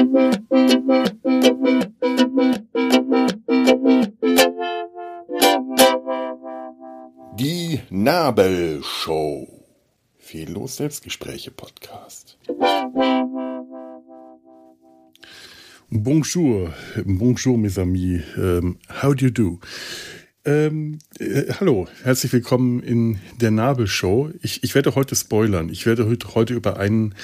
Die Nabelshow. Fehllos Selbstgespräche Podcast. Bonjour, bonjour mes amis. Um, how do you do? Ähm, äh, hallo, herzlich willkommen in der Nabelshow. Ich, ich werde heute spoilern. Ich werde heute über einen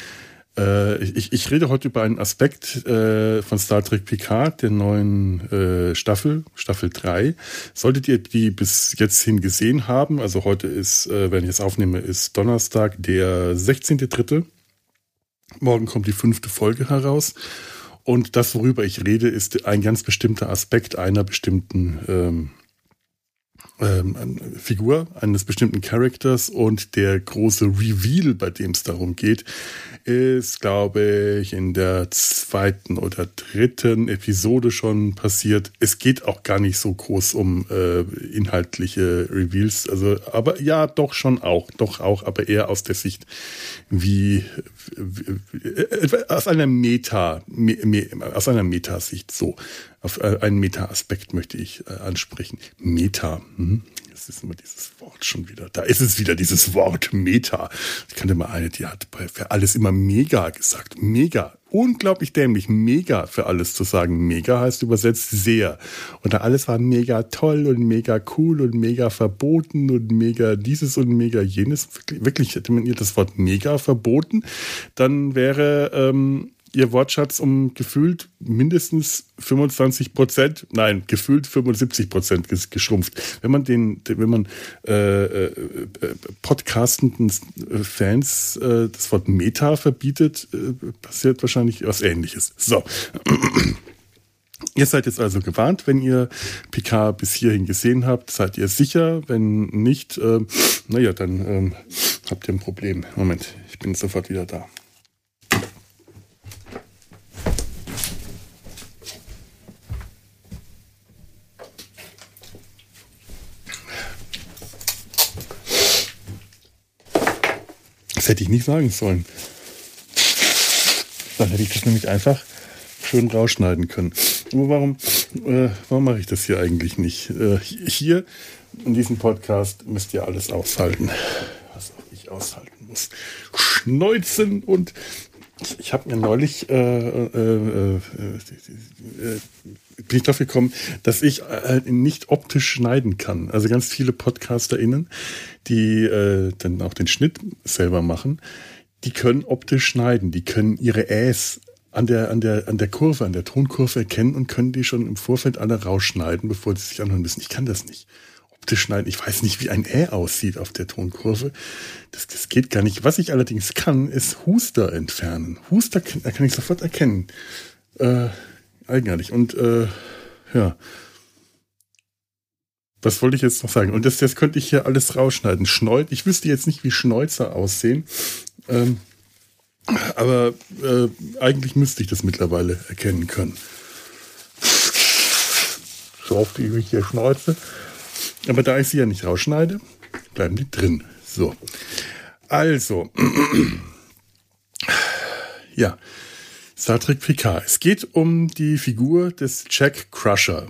äh, ich, ich rede heute über einen Aspekt äh, von Star Trek Picard, der neuen äh, Staffel, Staffel 3. Solltet ihr die bis jetzt hin gesehen haben, also heute ist, äh, wenn ich es aufnehme, ist Donnerstag, der 16.3. Morgen kommt die fünfte Folge heraus. Und das, worüber ich rede, ist ein ganz bestimmter Aspekt einer bestimmten ähm, ähm, Figur eines bestimmten Charakters und der große Reveal, bei dem es darum geht, ist, glaube ich, in der zweiten oder dritten Episode schon passiert. Es geht auch gar nicht so groß um äh, inhaltliche Reveals, also aber ja, doch schon auch, doch auch, aber eher aus der Sicht wie, wie äh, aus einer Meta, me, me, aus einer Metasicht so auf äh, einen Meta-Aspekt möchte ich äh, ansprechen. Meta. Hm? Das ist immer dieses Wort schon wieder. Da ist es wieder, dieses Wort Meta. Ich kannte mal eine, die hat für alles immer mega gesagt. Mega. Unglaublich dämlich. Mega für alles zu sagen. Mega heißt übersetzt sehr. Und da alles war mega toll und mega cool und mega verboten und mega dieses und mega jenes. Wirklich, wirklich hätte man ihr das Wort mega verboten, dann wäre ähm, ihr Wortschatz um gefühlt mindestens 25 Prozent, nein, gefühlt 75 Prozent geschrumpft. Wenn man den, wenn man äh, äh, podcastenden Fans äh, das Wort Meta verbietet, äh, passiert wahrscheinlich was Ähnliches. So. Ihr seid jetzt also gewarnt, wenn ihr Picard bis hierhin gesehen habt, seid ihr sicher. Wenn nicht, äh, naja, dann äh, habt ihr ein Problem. Moment, ich bin sofort wieder da. Das hätte ich nicht sagen sollen. Dann hätte ich das nämlich einfach schön rausschneiden können. Aber warum, äh, warum mache ich das hier eigentlich nicht? Äh, hier in diesem Podcast müsst ihr alles aushalten, was auch ich aushalten muss. Schneuzen und ich, habe mir neulich äh, äh, äh, bin ich darauf gekommen, dass ich äh, nicht optisch schneiden kann. Also ganz viele PodcasterInnen, die äh, dann auch den Schnitt selber machen, die können optisch schneiden, die können ihre Äs an der, an der, an der Kurve, an der Tonkurve erkennen und können die schon im Vorfeld alle rausschneiden, bevor sie sich anhören müssen. Ich kann das nicht. Optisch schneiden, ich weiß nicht, wie ein Ä aussieht auf der Tonkurve. Das, das geht gar nicht. Was ich allerdings kann, ist Huster entfernen. Huster kann, kann ich sofort erkennen. Äh, eigenartig. Und äh, ja. Was wollte ich jetzt noch sagen? Und das, das könnte ich hier alles rausschneiden. Schneuz, ich wüsste jetzt nicht, wie Schnäuzer aussehen. Ähm, aber äh, eigentlich müsste ich das mittlerweile erkennen können. So oft wie ich hier schneuze. Aber da ich sie ja nicht rausschneide, bleiben die drin. So. Also. ja. Star Trek PK. Es geht um die Figur des Jack Crusher.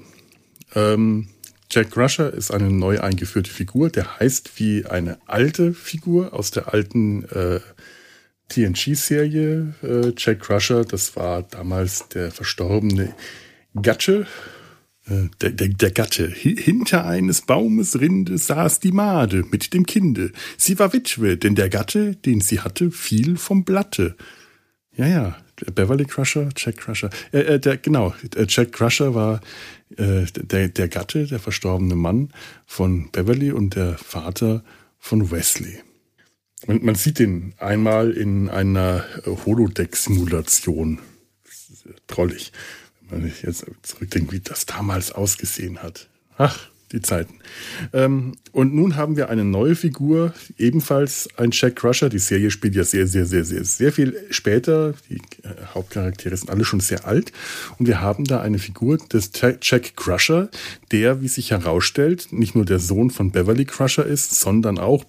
Ähm, Jack Crusher ist eine neu eingeführte Figur, der heißt wie eine alte Figur aus der alten äh, TNG-Serie. Äh, Jack Crusher, das war damals der verstorbene Gatsche. Der, der, der Gatte. Hinter eines Baumes Rinde saß die Made mit dem Kinde. Sie war Witwe, denn der Gatte, den sie hatte, fiel vom Blatte. Ja, ja, Beverly Crusher, Jack Crusher. Äh, äh, der, genau, äh, Jack Crusher war äh, der, der Gatte, der verstorbene Mann von Beverly und der Vater von Wesley. Und man sieht ihn einmal in einer Holodeck-Simulation. Trollig, wenn sich jetzt zurückdenkt, wie das damals ausgesehen hat. Ach, die Zeiten. Ähm, und nun haben wir eine neue Figur, ebenfalls ein Jack Crusher. Die Serie spielt ja sehr, sehr, sehr, sehr, sehr viel später. Die äh, Hauptcharaktere sind alle schon sehr alt. Und wir haben da eine Figur des Jack Crusher, der, wie sich herausstellt, nicht nur der Sohn von Beverly Crusher ist, sondern auch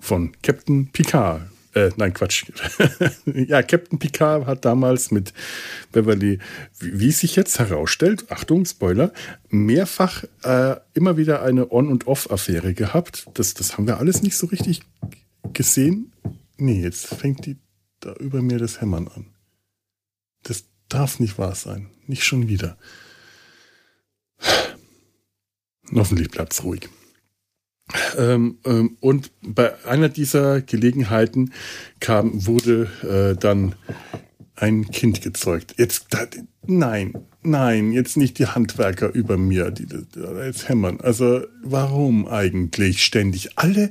von Captain Picard. Äh, nein, Quatsch. ja, Captain Picard hat damals mit Beverly, wie, wie sich jetzt herausstellt, Achtung, Spoiler, mehrfach äh, immer wieder eine On- und Off-Affäre gehabt. Das, das haben wir alles nicht so richtig gesehen. Nee, jetzt fängt die da über mir das Hämmern an. Das darf nicht wahr sein. Nicht schon wieder. Hoffentlich bleibt's ruhig. Ähm, ähm, und bei einer dieser Gelegenheiten kam, wurde äh, dann ein Kind gezeugt. Jetzt, da, nein, nein, jetzt nicht die Handwerker über mir, die, die, die jetzt hämmern. Also warum eigentlich ständig? Alle,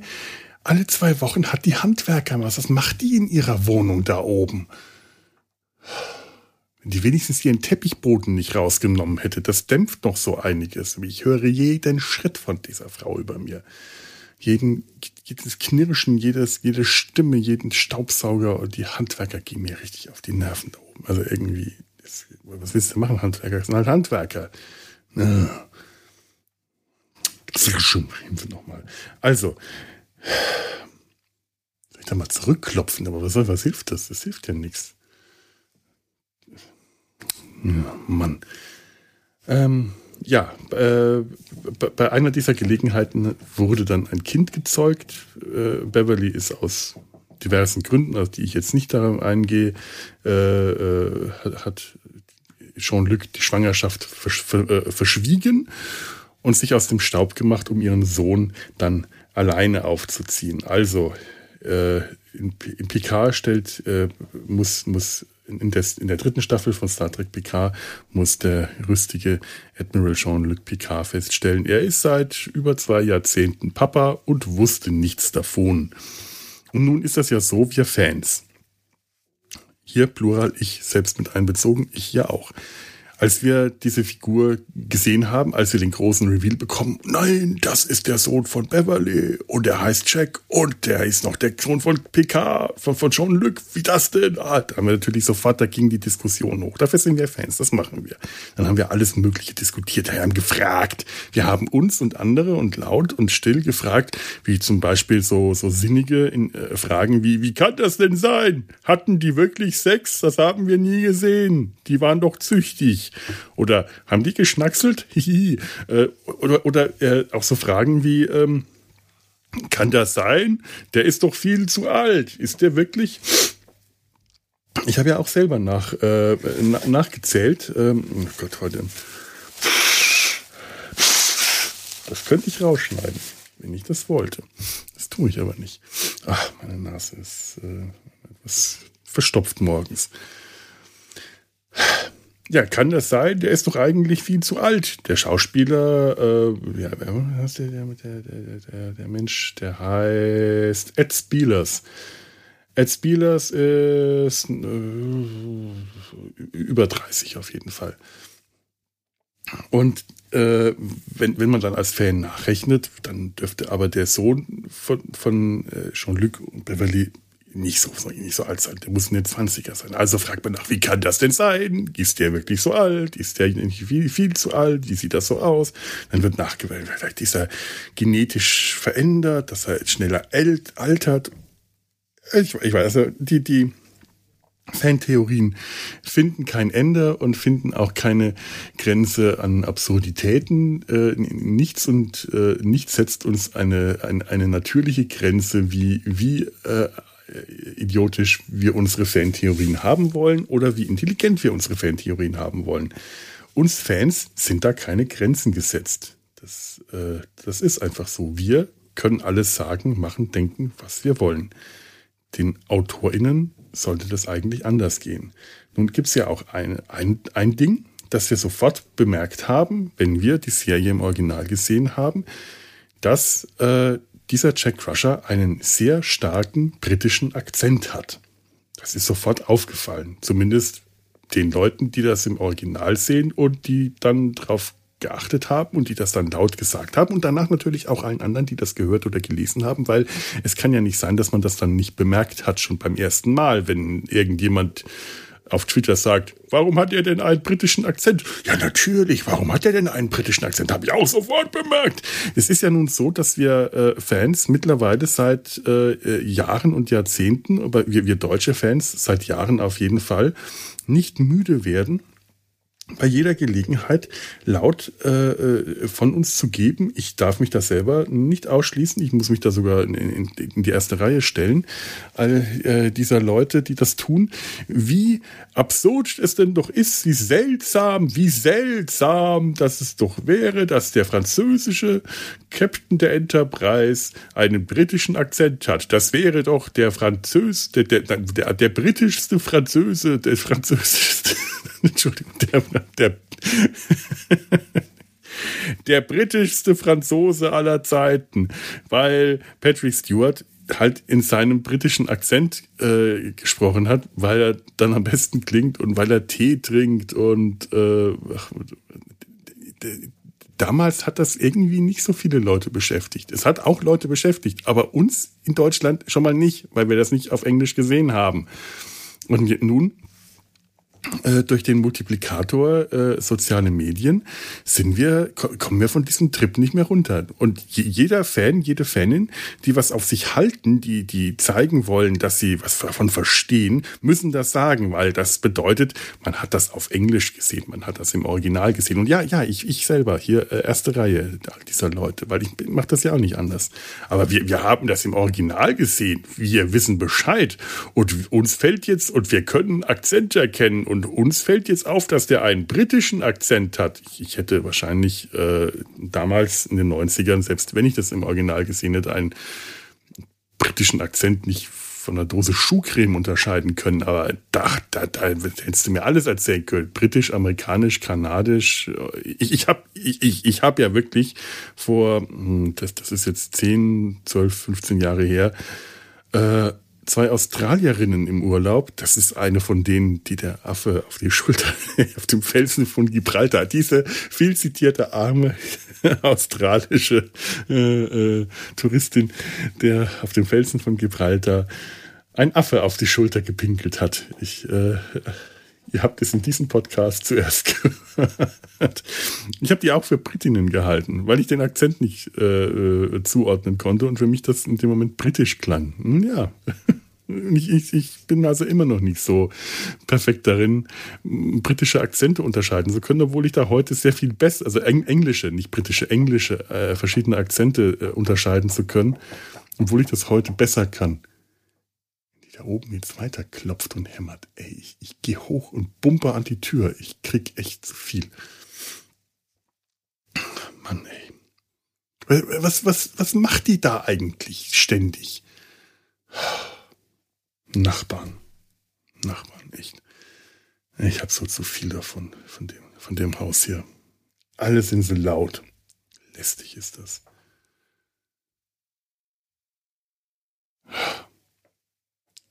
alle zwei Wochen hat die Handwerker was. Was macht die in ihrer Wohnung da oben? Wenn die wenigstens ihren Teppichboden nicht rausgenommen hätte, das dämpft noch so einiges. Ich höre jeden Schritt von dieser Frau über mir. Jeden, jedes Knirschen, jedes, jede Stimme, jeden Staubsauger und die Handwerker gehen mir richtig auf die Nerven da oben. Also irgendwie, was willst du machen, Handwerker? Das sind halt Handwerker. Ja. Nochmal. Also, soll ich da mal zurückklopfen, aber was was hilft das? Das hilft ja nichts. Ja, Mann. Ähm, ja, äh, bei einer dieser Gelegenheiten wurde dann ein Kind gezeugt. Äh, Beverly ist aus diversen Gründen, auf die ich jetzt nicht darauf eingehe, äh, äh hat Jean-Luc die Schwangerschaft versch äh, verschwiegen und sich aus dem Staub gemacht, um ihren Sohn dann alleine aufzuziehen. Also äh, in, in Picard stellt, muss, muss in, des, in der dritten Staffel von Star Trek Picard muss der rüstige Admiral Jean-Luc Picard feststellen, er ist seit über zwei Jahrzehnten Papa und wusste nichts davon. Und nun ist das ja so, wir Fans. Hier Plural, ich selbst mit einbezogen, ich ja auch als wir diese Figur gesehen haben, als wir den großen Reveal bekommen, nein, das ist der Sohn von Beverly und der heißt Jack und der ist noch der Sohn von PK, von, von John Luc, wie das denn? Ah, da haben wir natürlich sofort, da ging die Diskussion hoch. Dafür sind wir Fans, das machen wir. Dann haben wir alles Mögliche diskutiert, wir haben gefragt. Wir haben uns und andere und laut und still gefragt, wie zum Beispiel so, so sinnige in, äh, Fragen wie, wie kann das denn sein? Hatten die wirklich Sex? Das haben wir nie gesehen. Die waren doch züchtig. Oder haben die geschnackselt? Äh, oder oder äh, auch so Fragen wie, ähm, kann das sein? Der ist doch viel zu alt. Ist der wirklich? Ich habe ja auch selber nach, äh, nachgezählt. Ähm, oh Gott, heute. Das könnte ich rausschneiden, wenn ich das wollte. Das tue ich aber nicht. Ach, meine Nase ist äh, etwas verstopft morgens. Ja, kann das sein? Der ist doch eigentlich viel zu alt. Der Schauspieler, äh, ja, wer der, der, der, der, der Mensch, der heißt Ed Spielers. Ed Spielers ist äh, über 30 auf jeden Fall. Und äh, wenn, wenn man dann als Fan nachrechnet, dann dürfte aber der Sohn von, von äh, Jean-Luc und Beverly nicht so, nicht so alt sein. Der muss in den 20er sein. Also fragt man nach, wie kann das denn sein? Ist der wirklich so alt? Ist der nicht viel, viel zu alt? Wie sieht das so aus? Dann wird nachgewählt. Vielleicht ist er genetisch verändert, dass er schneller altert. Ich, ich weiß, also die, die Fantheorien finden kein Ende und finden auch keine Grenze an Absurditäten. Äh, nichts und äh, nichts setzt uns eine, eine, eine natürliche Grenze, wie, wie äh, idiotisch wir unsere Fantheorien haben wollen oder wie intelligent wir unsere Fantheorien haben wollen. Uns Fans sind da keine Grenzen gesetzt. Das, äh, das ist einfach so. Wir können alles sagen, machen, denken, was wir wollen. Den AutorInnen sollte das eigentlich anders gehen. Nun gibt es ja auch ein, ein, ein Ding, das wir sofort bemerkt haben, wenn wir die Serie im Original gesehen haben, dass äh, dieser Jack Crusher einen sehr starken britischen Akzent hat. Das ist sofort aufgefallen. Zumindest den Leuten, die das im Original sehen und die dann drauf geachtet haben und die das dann laut gesagt haben und danach natürlich auch allen anderen, die das gehört oder gelesen haben, weil es kann ja nicht sein, dass man das dann nicht bemerkt hat schon beim ersten Mal, wenn irgendjemand auf Twitter sagt, warum hat er denn einen britischen Akzent? Ja, natürlich, warum hat er denn einen britischen Akzent? Habe ich auch sofort bemerkt. Es ist ja nun so, dass wir äh, Fans mittlerweile seit äh, Jahren und Jahrzehnten, aber wir, wir deutsche Fans seit Jahren auf jeden Fall, nicht müde werden, bei jeder Gelegenheit laut äh, äh, von uns zu geben. Ich darf mich da selber nicht ausschließen. Ich muss mich da sogar in, in, in die erste Reihe stellen. All äh, dieser Leute, die das tun. Wie absurd es denn doch ist, wie seltsam, wie seltsam, dass es doch wäre, dass der französische Captain der Enterprise einen britischen Akzent hat. Das wäre doch der Französ, der, der, der, der britischste Französe, der französischste Entschuldigung, der, der, der britischste Franzose aller Zeiten, weil Patrick Stewart halt in seinem britischen Akzent äh, gesprochen hat, weil er dann am besten klingt und weil er Tee trinkt und äh, ach, damals hat das irgendwie nicht so viele Leute beschäftigt. Es hat auch Leute beschäftigt, aber uns in Deutschland schon mal nicht, weil wir das nicht auf Englisch gesehen haben. Und nun durch den Multiplikator äh, soziale Medien sind wir kommen wir von diesem Trip nicht mehr runter. Und jeder Fan jede Fanin die was auf sich halten die die zeigen wollen dass sie was davon verstehen müssen das sagen weil das bedeutet man hat das auf Englisch gesehen man hat das im Original gesehen. Und ja ja ich ich selber hier äh, erste Reihe dieser Leute weil ich mache das ja auch nicht anders. Aber wir wir haben das im Original gesehen. Wir wissen Bescheid. Und uns fällt jetzt und wir können Akzente erkennen und uns fällt jetzt auf, dass der einen britischen Akzent hat. Ich hätte wahrscheinlich äh, damals in den 90ern, selbst wenn ich das im Original gesehen hätte, einen britischen Akzent nicht von einer Dose Schuhcreme unterscheiden können. Aber da, da, da hättest du mir alles erzählen können. Britisch, amerikanisch, kanadisch. Ich, ich habe ich, ich, ich hab ja wirklich vor, hm, das, das ist jetzt 10, 12, 15 Jahre her, äh, zwei Australierinnen im Urlaub. Das ist eine von denen, die der Affe auf die Schulter, auf dem Felsen von Gibraltar, diese viel zitierte arme australische äh, äh, Touristin, der auf dem Felsen von Gibraltar ein Affe auf die Schulter gepinkelt hat. Ich, äh, ihr habt es in diesem Podcast zuerst gehört. Ich habe die auch für Britinnen gehalten, weil ich den Akzent nicht äh, äh zuordnen konnte und für mich das in dem Moment britisch klang. Ja. Ich, ich, bin also immer noch nicht so perfekt darin, britische Akzente unterscheiden zu können, obwohl ich da heute sehr viel besser, also eng, englische, nicht britische, englische, äh, verschiedene Akzente äh, unterscheiden zu können, obwohl ich das heute besser kann. Die da oben jetzt weiter klopft und hämmert, ey, ich, ich gehe hoch und bumper an die Tür. Ich krieg echt zu viel. Mann, ey. Was, was, was macht die da eigentlich ständig? Nachbarn. Nachbarn, echt. Ich habe so zu viel davon, von dem, von dem Haus hier. Alle sind so laut. Lästig ist das.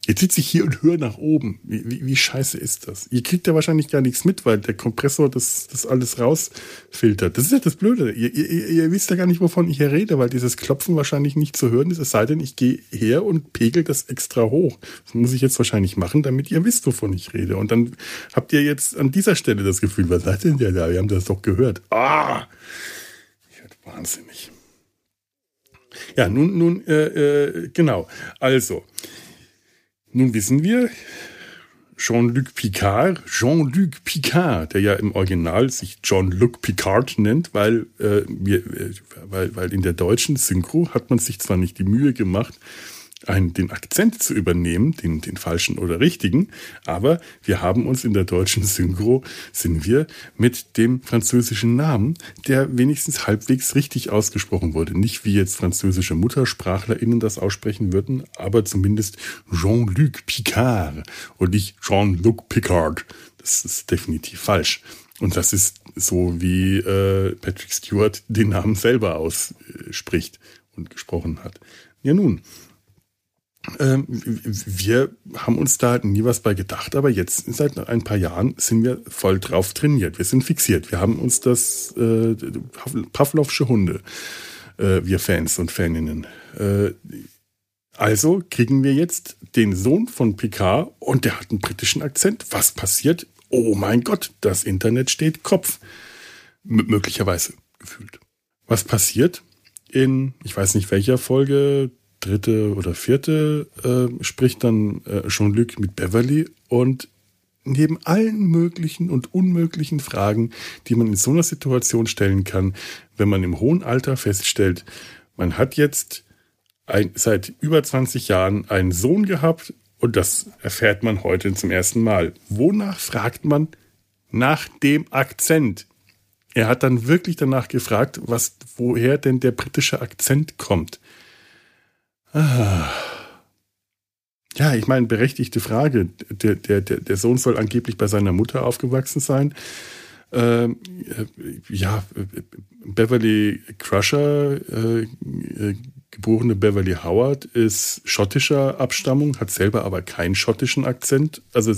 Jetzt sitze ich hier und höre nach oben. Wie, wie, wie, scheiße ist das? Ihr kriegt ja wahrscheinlich gar nichts mit, weil der Kompressor das, das alles rausfiltert. Das ist ja das Blöde. Ihr, ihr, ihr wisst ja gar nicht, wovon ich hier rede, weil dieses Klopfen wahrscheinlich nicht zu hören ist, es sei denn, ich gehe her und pegel das extra hoch. Das muss ich jetzt wahrscheinlich machen, damit ihr wisst, wovon ich rede. Und dann habt ihr jetzt an dieser Stelle das Gefühl, was seid denn der da? Wir haben das doch gehört. Ah! Ich werde wahnsinnig. Ja, nun, nun, äh, äh, genau. Also, nun wissen wir, Jean-Luc Picard, Jean-Luc Picard, der ja im Original sich Jean-Luc Picard nennt, weil, äh, wir, äh, weil, weil in der deutschen Synchro hat man sich zwar nicht die Mühe gemacht, einen, den Akzent zu übernehmen, den, den falschen oder richtigen, aber wir haben uns in der deutschen Synchro, sind wir mit dem französischen Namen, der wenigstens halbwegs richtig ausgesprochen wurde. Nicht wie jetzt französische MuttersprachlerInnen das aussprechen würden, aber zumindest Jean-Luc Picard und nicht Jean-Luc Picard. Das ist definitiv falsch. Und das ist so, wie äh, Patrick Stewart den Namen selber ausspricht und gesprochen hat. Ja nun, ähm, wir haben uns da nie was bei gedacht, aber jetzt seit ein paar Jahren sind wir voll drauf trainiert. Wir sind fixiert. Wir haben uns das äh, Pavlovsche Hunde, äh, wir Fans und Faninnen. Äh, also kriegen wir jetzt den Sohn von Picard und der hat einen britischen Akzent. Was passiert? Oh mein Gott, das Internet steht Kopf. M möglicherweise gefühlt. Was passiert? In, ich weiß nicht welcher Folge, dritte oder vierte, äh, spricht dann äh, Jean-Luc mit Beverly und neben allen möglichen und unmöglichen Fragen, die man in so einer Situation stellen kann, wenn man im hohen Alter feststellt, man hat jetzt ein, seit über 20 Jahren einen Sohn gehabt und das erfährt man heute zum ersten Mal. Wonach fragt man? Nach dem Akzent. Er hat dann wirklich danach gefragt, was, woher denn der britische Akzent kommt. Ja, ich meine, berechtigte Frage. Der, der, der, Sohn soll angeblich bei seiner Mutter aufgewachsen sein. Ähm, ja, Beverly Crusher, äh, äh, geborene Beverly Howard, ist schottischer Abstammung, hat selber aber keinen schottischen Akzent. Also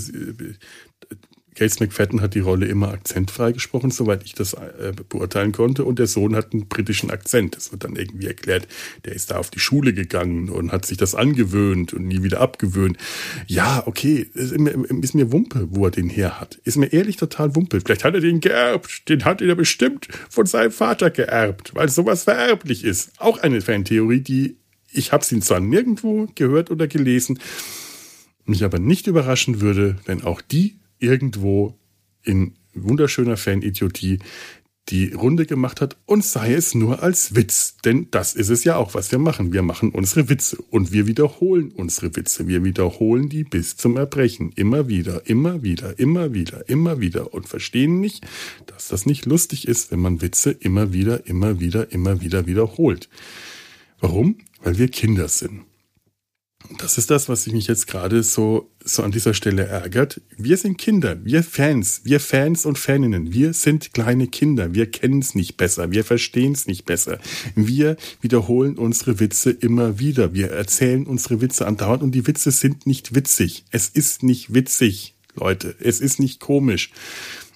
Gates McFadden hat die Rolle immer akzentfrei gesprochen, soweit ich das äh, beurteilen konnte. Und der Sohn hat einen britischen Akzent. Das wird dann irgendwie erklärt. Der ist da auf die Schule gegangen und hat sich das angewöhnt und nie wieder abgewöhnt. Ja, okay, ist mir, ist mir Wumpe, wo er den her hat. Ist mir ehrlich total Wumpe. Vielleicht hat er den geerbt. Den hat er bestimmt von seinem Vater geerbt, weil sowas vererblich ist. Auch eine Fantheorie, die ich habe sie zwar nirgendwo gehört oder gelesen, mich aber nicht überraschen würde, wenn auch die irgendwo in wunderschöner Fan-Idiotie die Runde gemacht hat und sei es nur als Witz. Denn das ist es ja auch, was wir machen. Wir machen unsere Witze und wir wiederholen unsere Witze. Wir wiederholen die bis zum Erbrechen. Immer wieder, immer wieder, immer wieder, immer wieder und verstehen nicht, dass das nicht lustig ist, wenn man Witze immer wieder, immer wieder, immer wieder wiederholt. Warum? Weil wir Kinder sind. Das ist das, was mich jetzt gerade so, so an dieser Stelle ärgert. Wir sind Kinder, wir Fans, wir Fans und Faninnen, wir sind kleine Kinder, wir kennen es nicht besser, wir verstehen es nicht besser. Wir wiederholen unsere Witze immer wieder, wir erzählen unsere Witze andauernd und die Witze sind nicht witzig. Es ist nicht witzig, Leute, es ist nicht komisch.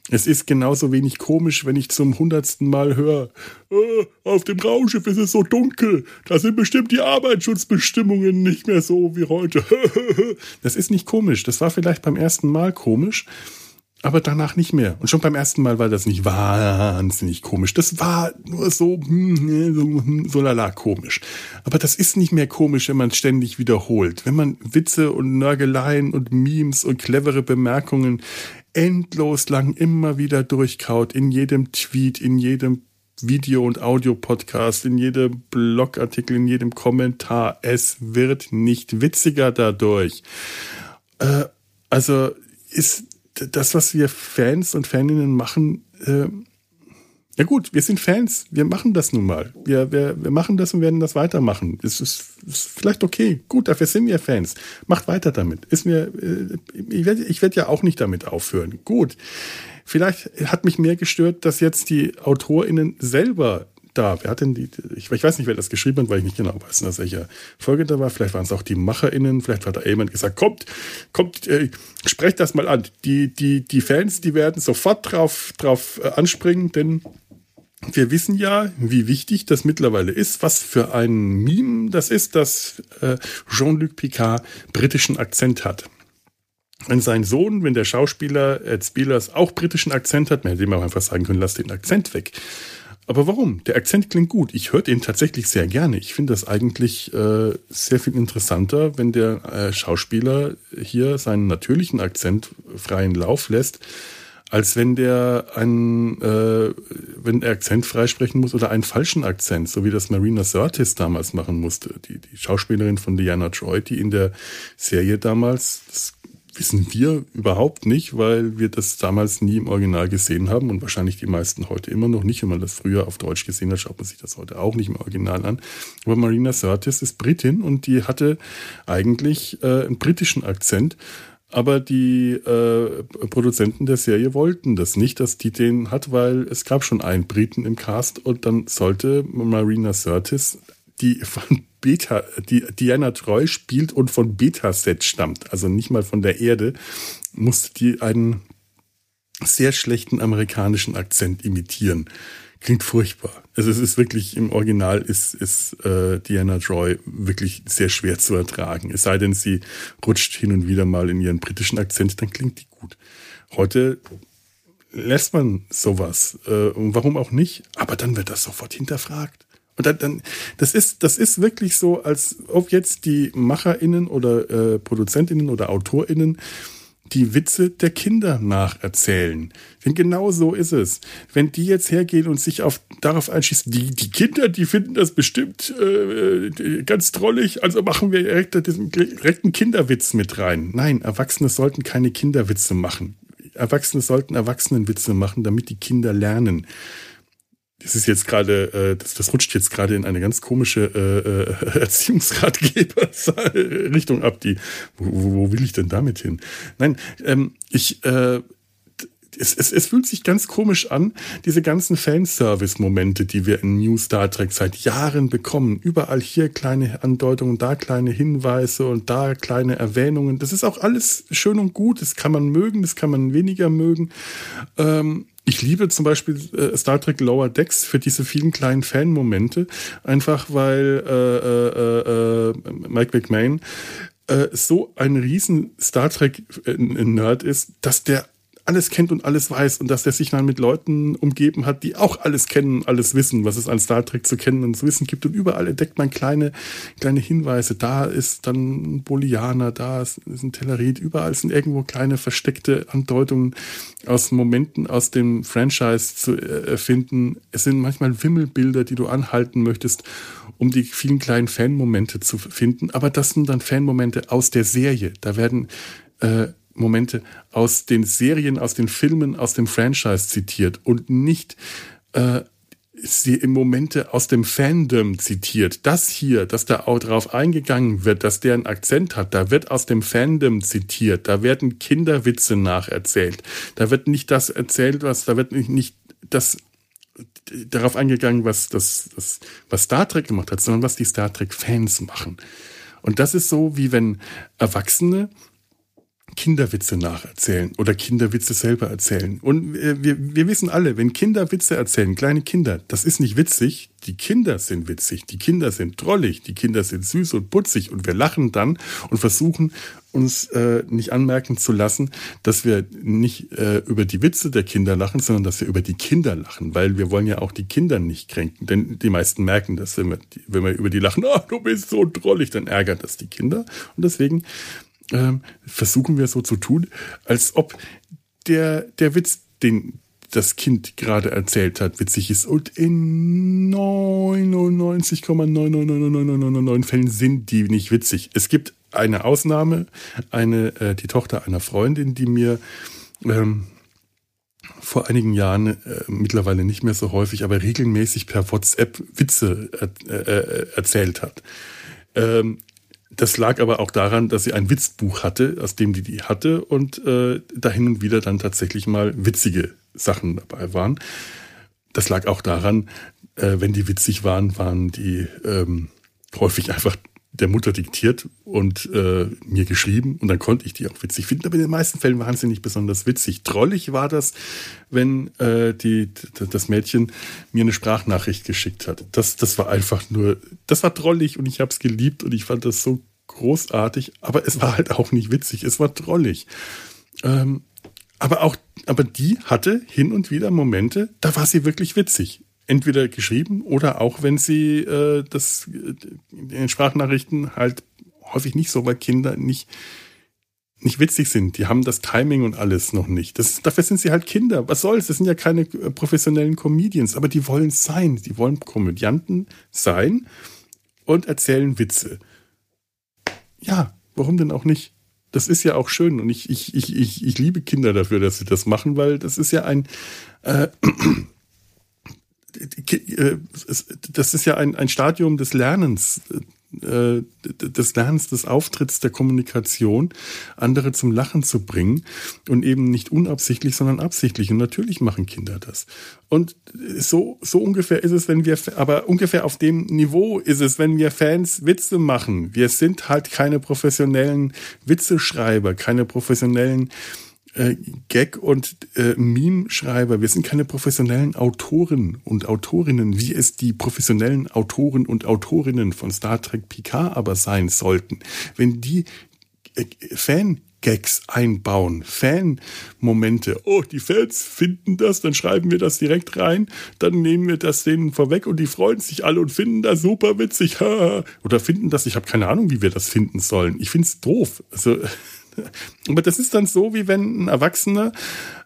Es ist genauso wenig komisch, wenn ich zum hundertsten Mal höre, äh, auf dem Raumschiff ist es so dunkel, da sind bestimmt die Arbeitsschutzbestimmungen nicht mehr so wie heute. das ist nicht komisch. Das war vielleicht beim ersten Mal komisch, aber danach nicht mehr. Und schon beim ersten Mal war das nicht wahnsinnig komisch. Das war nur so, so, so lala komisch. Aber das ist nicht mehr komisch, wenn man ständig wiederholt. Wenn man Witze und Nörgeleien und Memes und clevere Bemerkungen endlos lang immer wieder durchkaut, in jedem Tweet, in jedem Video- und Audio-Podcast, in jedem Blogartikel, in jedem Kommentar. Es wird nicht witziger dadurch. Äh, also ist das, was wir Fans und Faninnen machen, äh, ja gut, wir sind Fans, wir machen das nun mal. Wir, wir, wir machen das und werden das weitermachen. Es ist, ist vielleicht okay. Gut, dafür sind wir Fans. Macht weiter damit. Ist mir, äh, ich werde ich werd ja auch nicht damit aufhören. Gut. Vielleicht hat mich mehr gestört, dass jetzt die AutorInnen selber da. Wer hat denn die, ich, ich, weiß nicht, wer das geschrieben hat, weil ich nicht genau weiß, in welcher Folge da war. Vielleicht waren es auch die MacherInnen, vielleicht hat da jemand gesagt, kommt, kommt, äh, sprecht das mal an. Die, die, die Fans, die werden sofort drauf, drauf äh, anspringen, denn wir wissen ja, wie wichtig das mittlerweile ist, was für ein Meme das ist, dass äh, Jean-Luc Picard britischen Akzent hat. Wenn sein Sohn, wenn der Schauspieler Ed Spielers auch britischen Akzent hat, man hätte ihm auch einfach sagen können, lass den Akzent weg. Aber warum? Der Akzent klingt gut. Ich höre den tatsächlich sehr gerne. Ich finde das eigentlich äh, sehr viel interessanter, wenn der äh, Schauspieler hier seinen natürlichen Akzent freien Lauf lässt als wenn der einen, äh, wenn er Akzent freisprechen muss oder einen falschen Akzent, so wie das Marina Sirtis damals machen musste. Die, die Schauspielerin von Diana Troy, die in der Serie damals, das wissen wir überhaupt nicht, weil wir das damals nie im Original gesehen haben und wahrscheinlich die meisten heute immer noch nicht. Wenn man das früher auf Deutsch gesehen hat, schaut man sich das heute auch nicht im Original an. Aber Marina Sirtis ist Britin und die hatte eigentlich äh, einen britischen Akzent aber die äh, Produzenten der Serie wollten das nicht, dass die den hat, weil es gab schon einen Briten im Cast und dann sollte Marina Sirtis, die von Beta, die Diana Treu spielt und von Beta-Set stammt, also nicht mal von der Erde, musste die einen sehr schlechten amerikanischen Akzent imitieren. Klingt furchtbar. Also es ist wirklich, im Original ist, ist äh, Diana Joy wirklich sehr schwer zu ertragen. Es sei denn, sie rutscht hin und wieder mal in ihren britischen Akzent, dann klingt die gut. Heute lässt man sowas. Äh, warum auch nicht? Aber dann wird das sofort hinterfragt. Und dann, dann, das ist, das ist wirklich so, als ob jetzt die MacherInnen oder äh, ProduzentInnen oder AutorInnen die Witze der Kinder nacherzählen. Denn genau so ist es. Wenn die jetzt hergehen und sich auf, darauf einschießen, die, die Kinder, die finden das bestimmt äh, ganz drollig, also machen wir direkt, direkt einen Kinderwitz mit rein. Nein, Erwachsene sollten keine Kinderwitze machen. Erwachsene sollten Erwachsenenwitze machen, damit die Kinder lernen. Das ist jetzt gerade, äh, das, das rutscht jetzt gerade in eine ganz komische äh, äh, Erziehungsratgeber-Richtung ab. Die, wo, wo will ich denn damit hin? Nein, ähm, ich, äh, es, es, es fühlt sich ganz komisch an, diese ganzen Fanservice-Momente, die wir in New Star Trek seit Jahren bekommen. Überall hier kleine Andeutungen, da kleine Hinweise und da kleine Erwähnungen. Das ist auch alles schön und gut. Das kann man mögen, das kann man weniger mögen. Ähm, ich liebe zum Beispiel äh, Star Trek Lower Decks für diese vielen kleinen Fan-Momente, einfach weil äh, äh, äh, Mike McMahon äh, so ein riesen Star Trek-Nerd äh, ist, dass der alles kennt und alles weiß und dass er sich dann mit Leuten umgeben hat, die auch alles kennen, alles wissen, was es an Star Trek zu kennen und zu wissen gibt. Und überall entdeckt man kleine, kleine Hinweise. Da ist dann ein Bolianer, da ist, ein Tellerit, überall sind irgendwo kleine versteckte Andeutungen aus Momenten aus dem Franchise zu erfinden. Es sind manchmal Wimmelbilder, die du anhalten möchtest, um die vielen kleinen Fanmomente zu finden. Aber das sind dann Fanmomente aus der Serie. Da werden äh, Momente aus den Serien, aus den Filmen, aus dem Franchise zitiert und nicht äh, sie im Momente aus dem Fandom zitiert. Das hier, dass da auch drauf eingegangen wird, dass der einen Akzent hat, da wird aus dem Fandom zitiert, da werden Kinderwitze nacherzählt. Da wird nicht das erzählt, was, da wird nicht, nicht das darauf eingegangen, was, das, das, was Star Trek gemacht hat, sondern was die Star Trek-Fans machen. Und das ist so, wie wenn Erwachsene Kinderwitze nacherzählen oder Kinderwitze selber erzählen. Und wir, wir wissen alle, wenn Kinder Witze erzählen, kleine Kinder, das ist nicht witzig. Die Kinder sind witzig, die Kinder sind drollig, die Kinder sind süß und putzig und wir lachen dann und versuchen uns äh, nicht anmerken zu lassen, dass wir nicht äh, über die Witze der Kinder lachen, sondern dass wir über die Kinder lachen, weil wir wollen ja auch die Kinder nicht kränken. Denn die meisten merken das, wenn wir, wenn wir über die lachen, oh, du bist so drollig, dann ärgert das die Kinder. Und deswegen ähm, versuchen wir so zu tun, als ob der, der Witz, den das Kind gerade erzählt hat, witzig ist. Und in 99,99999 Fällen sind die nicht witzig. Es gibt eine Ausnahme, eine, äh, die Tochter einer Freundin, die mir ähm, vor einigen Jahren, äh, mittlerweile nicht mehr so häufig, aber regelmäßig per WhatsApp Witze äh, äh, erzählt hat. Ähm, das lag aber auch daran, dass sie ein Witzbuch hatte, aus dem die die hatte und äh, da hin und wieder dann tatsächlich mal witzige Sachen dabei waren. Das lag auch daran, äh, wenn die witzig waren, waren die ähm, häufig einfach der Mutter diktiert und äh, mir geschrieben und dann konnte ich die auch witzig finden. Aber in den meisten Fällen waren sie nicht besonders witzig. Trollig war das, wenn äh, die, das Mädchen mir eine Sprachnachricht geschickt hat. Das, das war einfach nur, das war trollig und ich habe es geliebt und ich fand das so großartig, aber es war halt auch nicht witzig. Es war trollig. Ähm, aber auch, aber die hatte hin und wieder Momente, da war sie wirklich witzig entweder geschrieben oder auch wenn sie äh, das in den Sprachnachrichten halt häufig nicht so, weil Kinder nicht nicht witzig sind. Die haben das Timing und alles noch nicht. Das, dafür sind sie halt Kinder. Was soll's? Das sind ja keine äh, professionellen Comedians, aber die wollen sein. Die wollen Komödianten sein und erzählen Witze. Ja, warum denn auch nicht? Das ist ja auch schön und ich, ich, ich, ich, ich liebe Kinder dafür, dass sie das machen, weil das ist ja ein äh, äh, das ist ja ein, ein Stadium des Lernens, äh, des Lernens, des Auftritts, der Kommunikation, andere zum Lachen zu bringen und eben nicht unabsichtlich, sondern absichtlich. Und natürlich machen Kinder das. Und so, so ungefähr ist es, wenn wir, aber ungefähr auf dem Niveau ist es, wenn wir Fans Witze machen. Wir sind halt keine professionellen Witzeschreiber, keine professionellen äh, Gag- und äh, Meme-Schreiber. Wir sind keine professionellen Autoren und Autorinnen, wie es die professionellen Autoren und Autorinnen von Star Trek Picard aber sein sollten. Wenn die äh, Fan Gags einbauen, Fan-Momente. Oh, die Fans finden das, dann schreiben wir das direkt rein, dann nehmen wir das denen vorweg und die freuen sich alle und finden das super witzig. Oder finden das, ich habe keine Ahnung, wie wir das finden sollen. Ich finde es doof. Also aber das ist dann so, wie wenn ein Erwachsener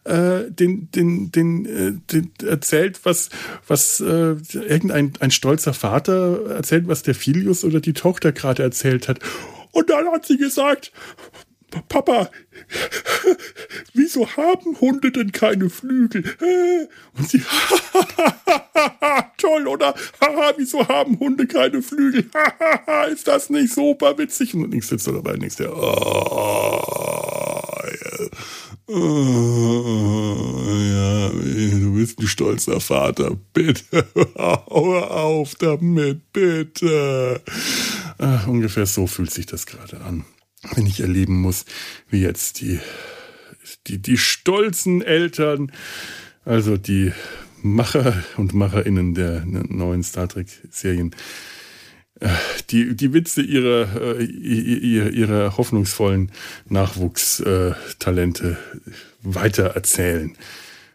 äh, den, den, den, äh, den erzählt, was, was äh, irgendein ein stolzer Vater erzählt, was der Filius oder die Tochter gerade erzählt hat. Und dann hat sie gesagt, Papa, wieso haben Hunde denn keine Flügel? Und sie, toll, oder? wieso haben Hunde keine Flügel? ist das nicht super witzig? Und ich sitze dabei denkst dir, oh, ja, du bist ein stolzer Vater. Bitte, hör auf damit, bitte. Ach, ungefähr so fühlt sich das gerade an wenn ich erleben muss, wie jetzt die, die, die stolzen Eltern, also die Macher und Macherinnen der neuen Star Trek-Serien, äh, die, die Witze ihrer, äh, ihrer, ihrer hoffnungsvollen Nachwuchstalente weiter erzählen.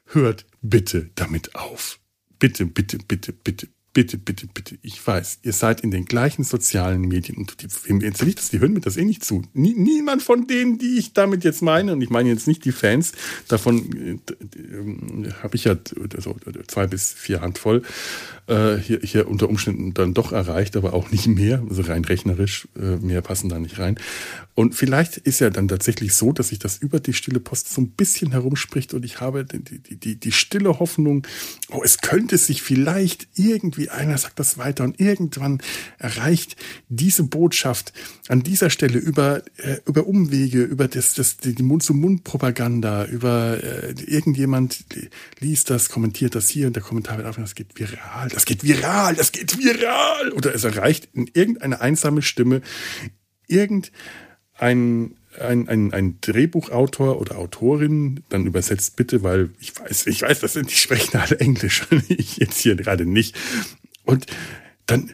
Hört bitte damit auf. Bitte, bitte, bitte, bitte, bitte, bitte, bitte, ich weiß, ihr seid in den gleichen sozialen Medien und die, erzähle ich das, die hören mir das eh nicht zu. Nie, niemand von denen, die ich damit jetzt meine, und ich meine jetzt nicht die Fans, davon äh, äh, habe ich ja so zwei bis vier Handvoll äh, hier, hier unter Umständen dann doch erreicht, aber auch nicht mehr, also rein rechnerisch, äh, mehr passen da nicht rein. Und vielleicht ist ja dann tatsächlich so, dass sich das über die stille Post so ein bisschen herumspricht und ich habe die, die, die, die stille Hoffnung, oh, es könnte sich vielleicht irgendwie, einer sagt das weiter und irgendwann erreicht diese Botschaft an dieser Stelle über, äh, über Umwege, über das, das, die Mund-zu-Mund-Propaganda, über äh, irgendjemand liest das, kommentiert das hier und der Kommentar wird auf, das geht viral, das geht viral, das geht viral. Oder es erreicht in irgendeine einsame Stimme irgendein ein, ein, ein, Drehbuchautor oder Autorin, dann übersetzt bitte, weil ich weiß, ich weiß, das sind die sprechen alle Englisch, ich jetzt hier gerade nicht. Und dann,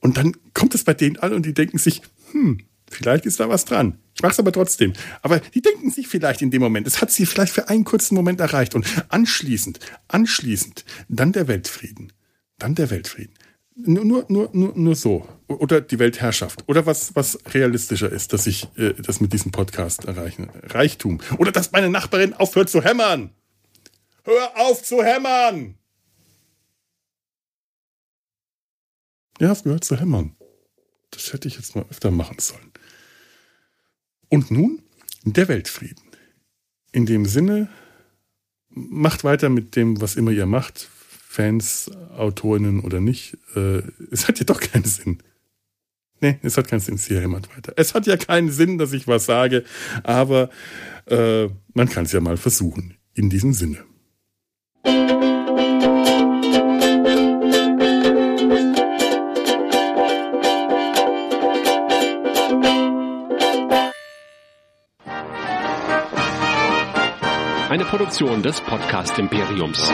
und dann kommt es bei denen an und die denken sich, hm, vielleicht ist da was dran. Ich mache es aber trotzdem. Aber die denken sich vielleicht in dem Moment, es hat sie vielleicht für einen kurzen Moment erreicht und anschließend, anschließend, dann der Weltfrieden. Dann der Weltfrieden. Nur, nur, nur, nur so. Oder die Weltherrschaft. Oder was, was realistischer ist, dass ich äh, das mit diesem Podcast erreiche. Reichtum. Oder dass meine Nachbarin aufhört zu hämmern. Hör auf zu hämmern! Ja, hast gehört zu hämmern. Das hätte ich jetzt mal öfter machen sollen. Und nun der Weltfrieden. In dem Sinne, macht weiter mit dem, was immer ihr macht. Fans, Autorinnen oder nicht, äh, es hat ja doch keinen Sinn. Nee, es hat keinen Sinn, sie hämmert weiter. Es hat ja keinen Sinn, dass ich was sage, aber äh, man kann es ja mal versuchen. In diesem Sinne. Eine Produktion des Podcast Imperiums.